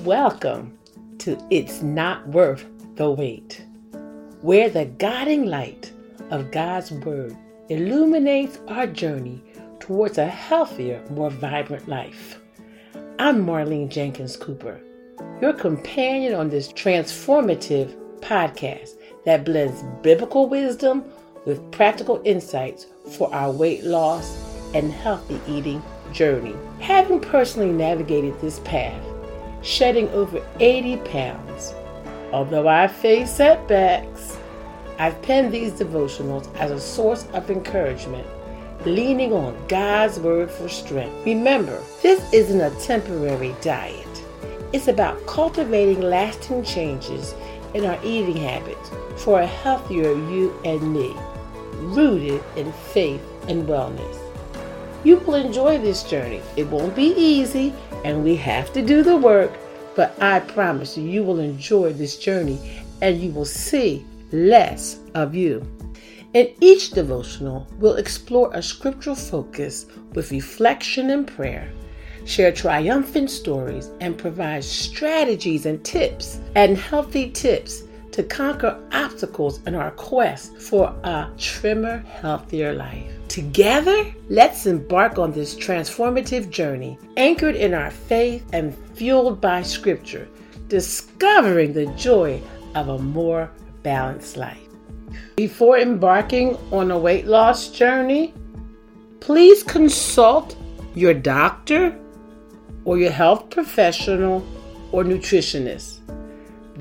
Welcome to It's Not Worth the Weight, where the guiding light of God's Word illuminates our journey towards a healthier, more vibrant life. I'm Marlene Jenkins Cooper, your companion on this transformative podcast that blends biblical wisdom with practical insights for our weight loss and healthy eating journey. Having personally navigated this path, shedding over 80 pounds, although I face setbacks, I've penned these devotionals as a source of encouragement, leaning on God's word for strength. Remember, this isn't a temporary diet. It's about cultivating lasting changes in our eating habits for a healthier you and me, rooted in faith and wellness. You will enjoy this journey. It won't be easy, and we have to do the work, but I promise you, you will enjoy this journey and you will see less of you. In each devotional, we'll explore a scriptural focus with reflection and prayer, share triumphant stories, and provide strategies and tips and healthy tips to conquer obstacles in our quest for a trimmer, healthier life. Together, let's embark on this transformative journey, anchored in our faith and fueled by Scripture, discovering the joy of a more balanced life. Before embarking on a weight loss journey, please consult your doctor or your health professional or nutritionist.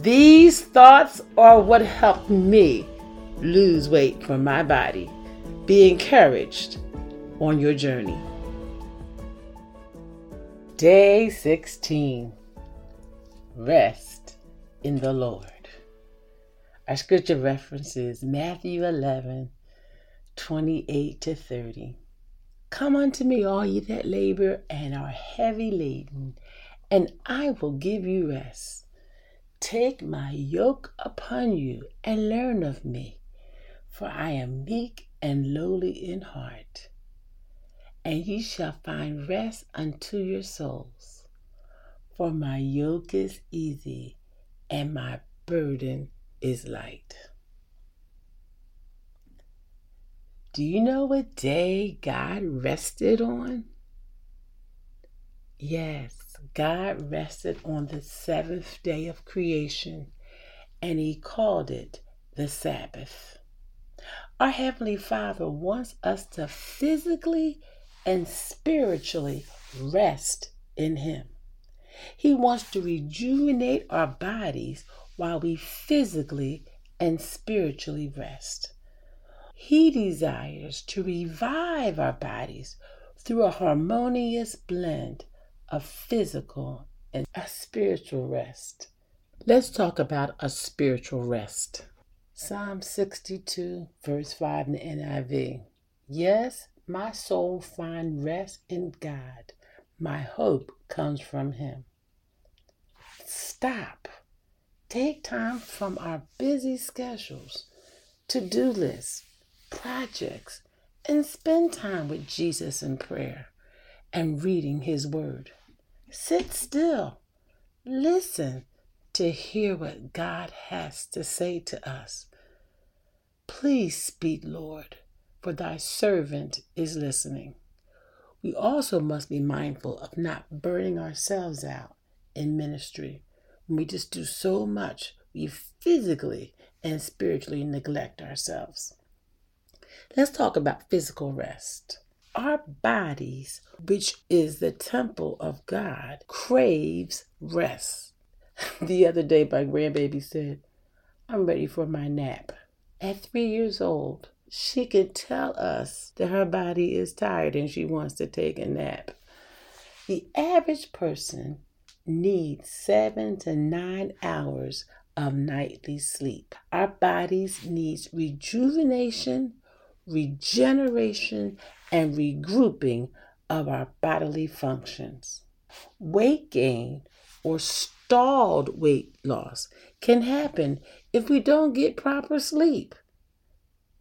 These thoughts are what helped me lose weight from my body. Be encouraged on your journey. Day 16 Rest in the Lord. Our scripture reference is Matthew 11 28 to 30. Come unto me, all ye that labor and are heavy laden, and I will give you rest. Take my yoke upon you and learn of me, for I am meek and lowly in heart, and ye shall find rest unto your souls. For my yoke is easy and my burden is light. Do you know what day God rested on? Yes, God rested on the seventh day of creation and he called it the Sabbath. Our Heavenly Father wants us to physically and spiritually rest in Him. He wants to rejuvenate our bodies while we physically and spiritually rest. He desires to revive our bodies through a harmonious blend of physical and a spiritual rest. Let's talk about a spiritual rest. Psalm 62, verse 5 in the NIV. Yes, my soul find rest in God. My hope comes from Him. Stop. Take time from our busy schedules, to do lists, projects, and spend time with Jesus in prayer and reading His Word. Sit still. Listen to hear what God has to say to us. Please speak, Lord, for thy servant is listening. We also must be mindful of not burning ourselves out in ministry. When we just do so much, we physically and spiritually neglect ourselves. Let's talk about physical rest our bodies, which is the temple of God, craves rest. the other day, my grandbaby said, I'm ready for my nap. At three years old, she can tell us that her body is tired and she wants to take a nap. The average person needs seven to nine hours of nightly sleep. Our bodies needs rejuvenation, regeneration, and regrouping of our bodily functions. Weight gain or stalled weight loss can happen if we don't get proper sleep.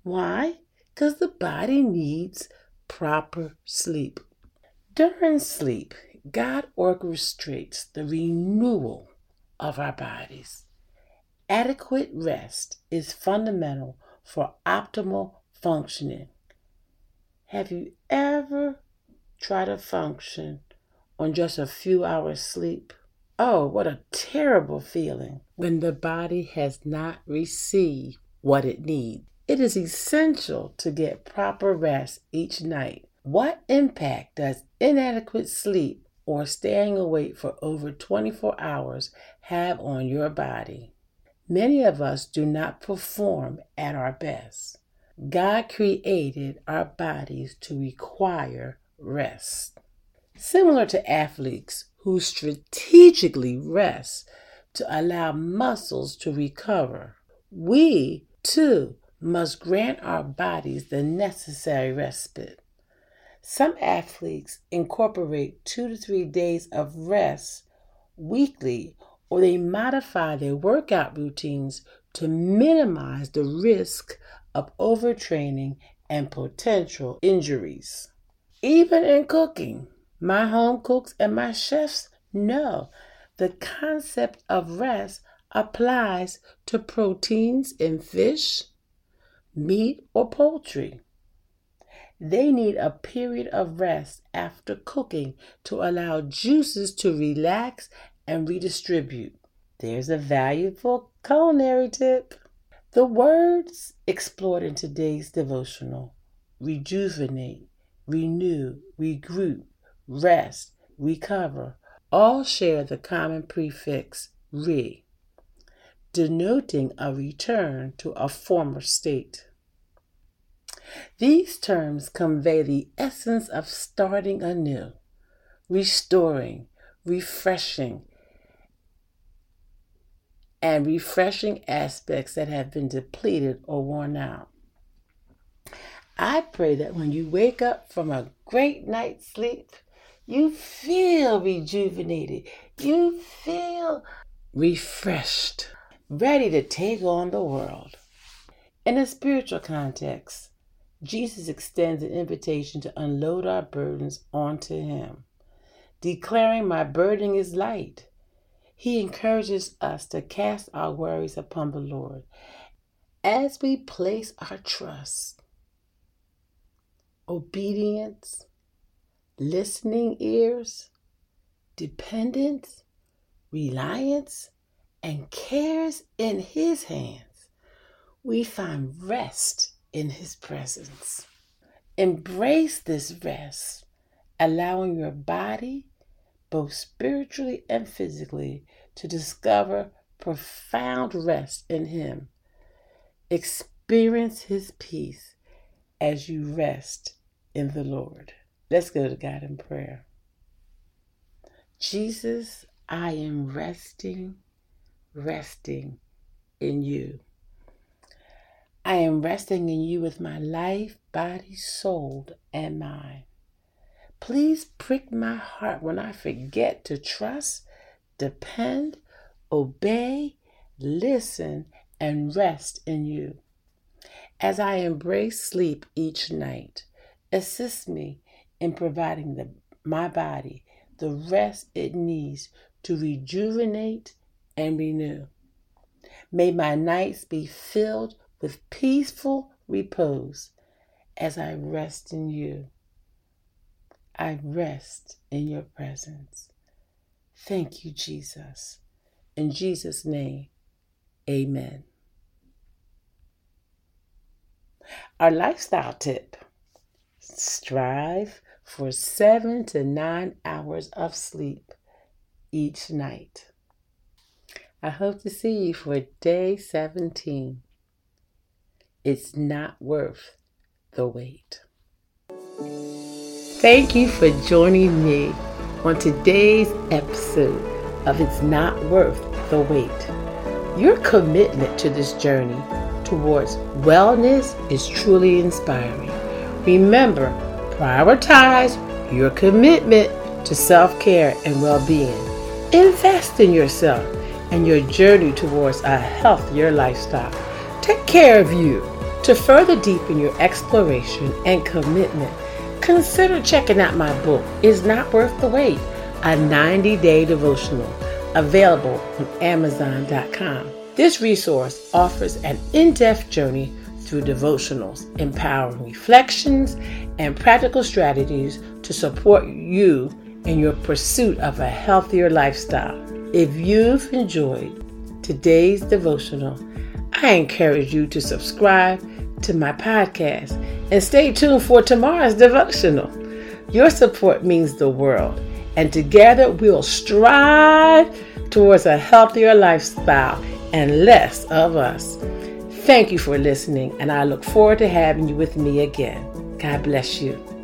Why? Because the body needs proper sleep. During sleep, God orchestrates the renewal of our bodies. Adequate rest is fundamental for optimal functioning. Have you ever tried to function on just a few hours sleep? Oh, what a terrible feeling when the body has not received what it needs. It is essential to get proper rest each night. What impact does inadequate sleep or staying awake for over 24 hours have on your body? Many of us do not perform at our best. God created our bodies to require rest. Similar to athletes who strategically rest to allow muscles to recover, we too must grant our bodies the necessary respite. Some athletes incorporate two to three days of rest weekly, or they modify their workout routines to minimize the risk of overtraining and potential injuries. Even in cooking, my home cooks and my chefs know the concept of rest applies to proteins in fish, meat, or poultry. They need a period of rest after cooking to allow juices to relax and redistribute. There's a valuable culinary tip. The words explored in today's devotional rejuvenate, renew, regroup, rest, recover all share the common prefix re denoting a return to a former state. These terms convey the essence of starting anew, restoring, refreshing, and refreshing aspects that have been depleted or worn out. I pray that when you wake up from a great night's sleep, you feel rejuvenated. You feel refreshed ready to take on the world. In a spiritual context, Jesus extends an invitation to unload our burdens onto Him, declaring, My burden is light. He encourages us to cast our worries upon the Lord as we place our trust, obedience, listening ears, dependence, reliance, and cares in His hands, we find rest in His presence. Embrace this rest, allowing your body, both spiritually and physically, to discover profound rest in Him. Experience His peace as you rest in the Lord. Let's go to God in prayer. Jesus, I am resting resting in you. I am resting in you with my life, body, soul, and mind. Please prick my heart when I forget to trust, depend, obey, listen, and rest in you. As I embrace sleep each night, assist me in providing the, my body the rest it needs to rejuvenate and renew. May my nights be filled with peaceful repose as I rest in you. I rest in your presence. Thank you, Jesus. In Jesus' name, amen. Our lifestyle tip strive for seven to nine hours of sleep each night. I hope to see you for day 17. It's not worth the weight. Thank you for joining me on today's episode of It's Not Worth the Weight. Your commitment to this journey towards wellness is truly inspiring. Remember, prioritize your commitment to self care and well being. Invest in yourself and your journey towards a healthier lifestyle. Take care of you. To further deepen your exploration and commitment, consider checking out my book, Is Not Worth the Weight a 90 day devotional available on Amazon.com. This resource offers an in depth journey through devotionals, empowering reflections and practical strategies to support you in your pursuit of a healthier lifestyle. If you've enjoyed today's devotional, I encourage you to subscribe to my podcast and stay tuned for tomorrow's devotional. Your support means the world, and together we'll strive towards a healthier lifestyle and less of us. Thank you for listening, and I look forward to having you with me again. God bless you.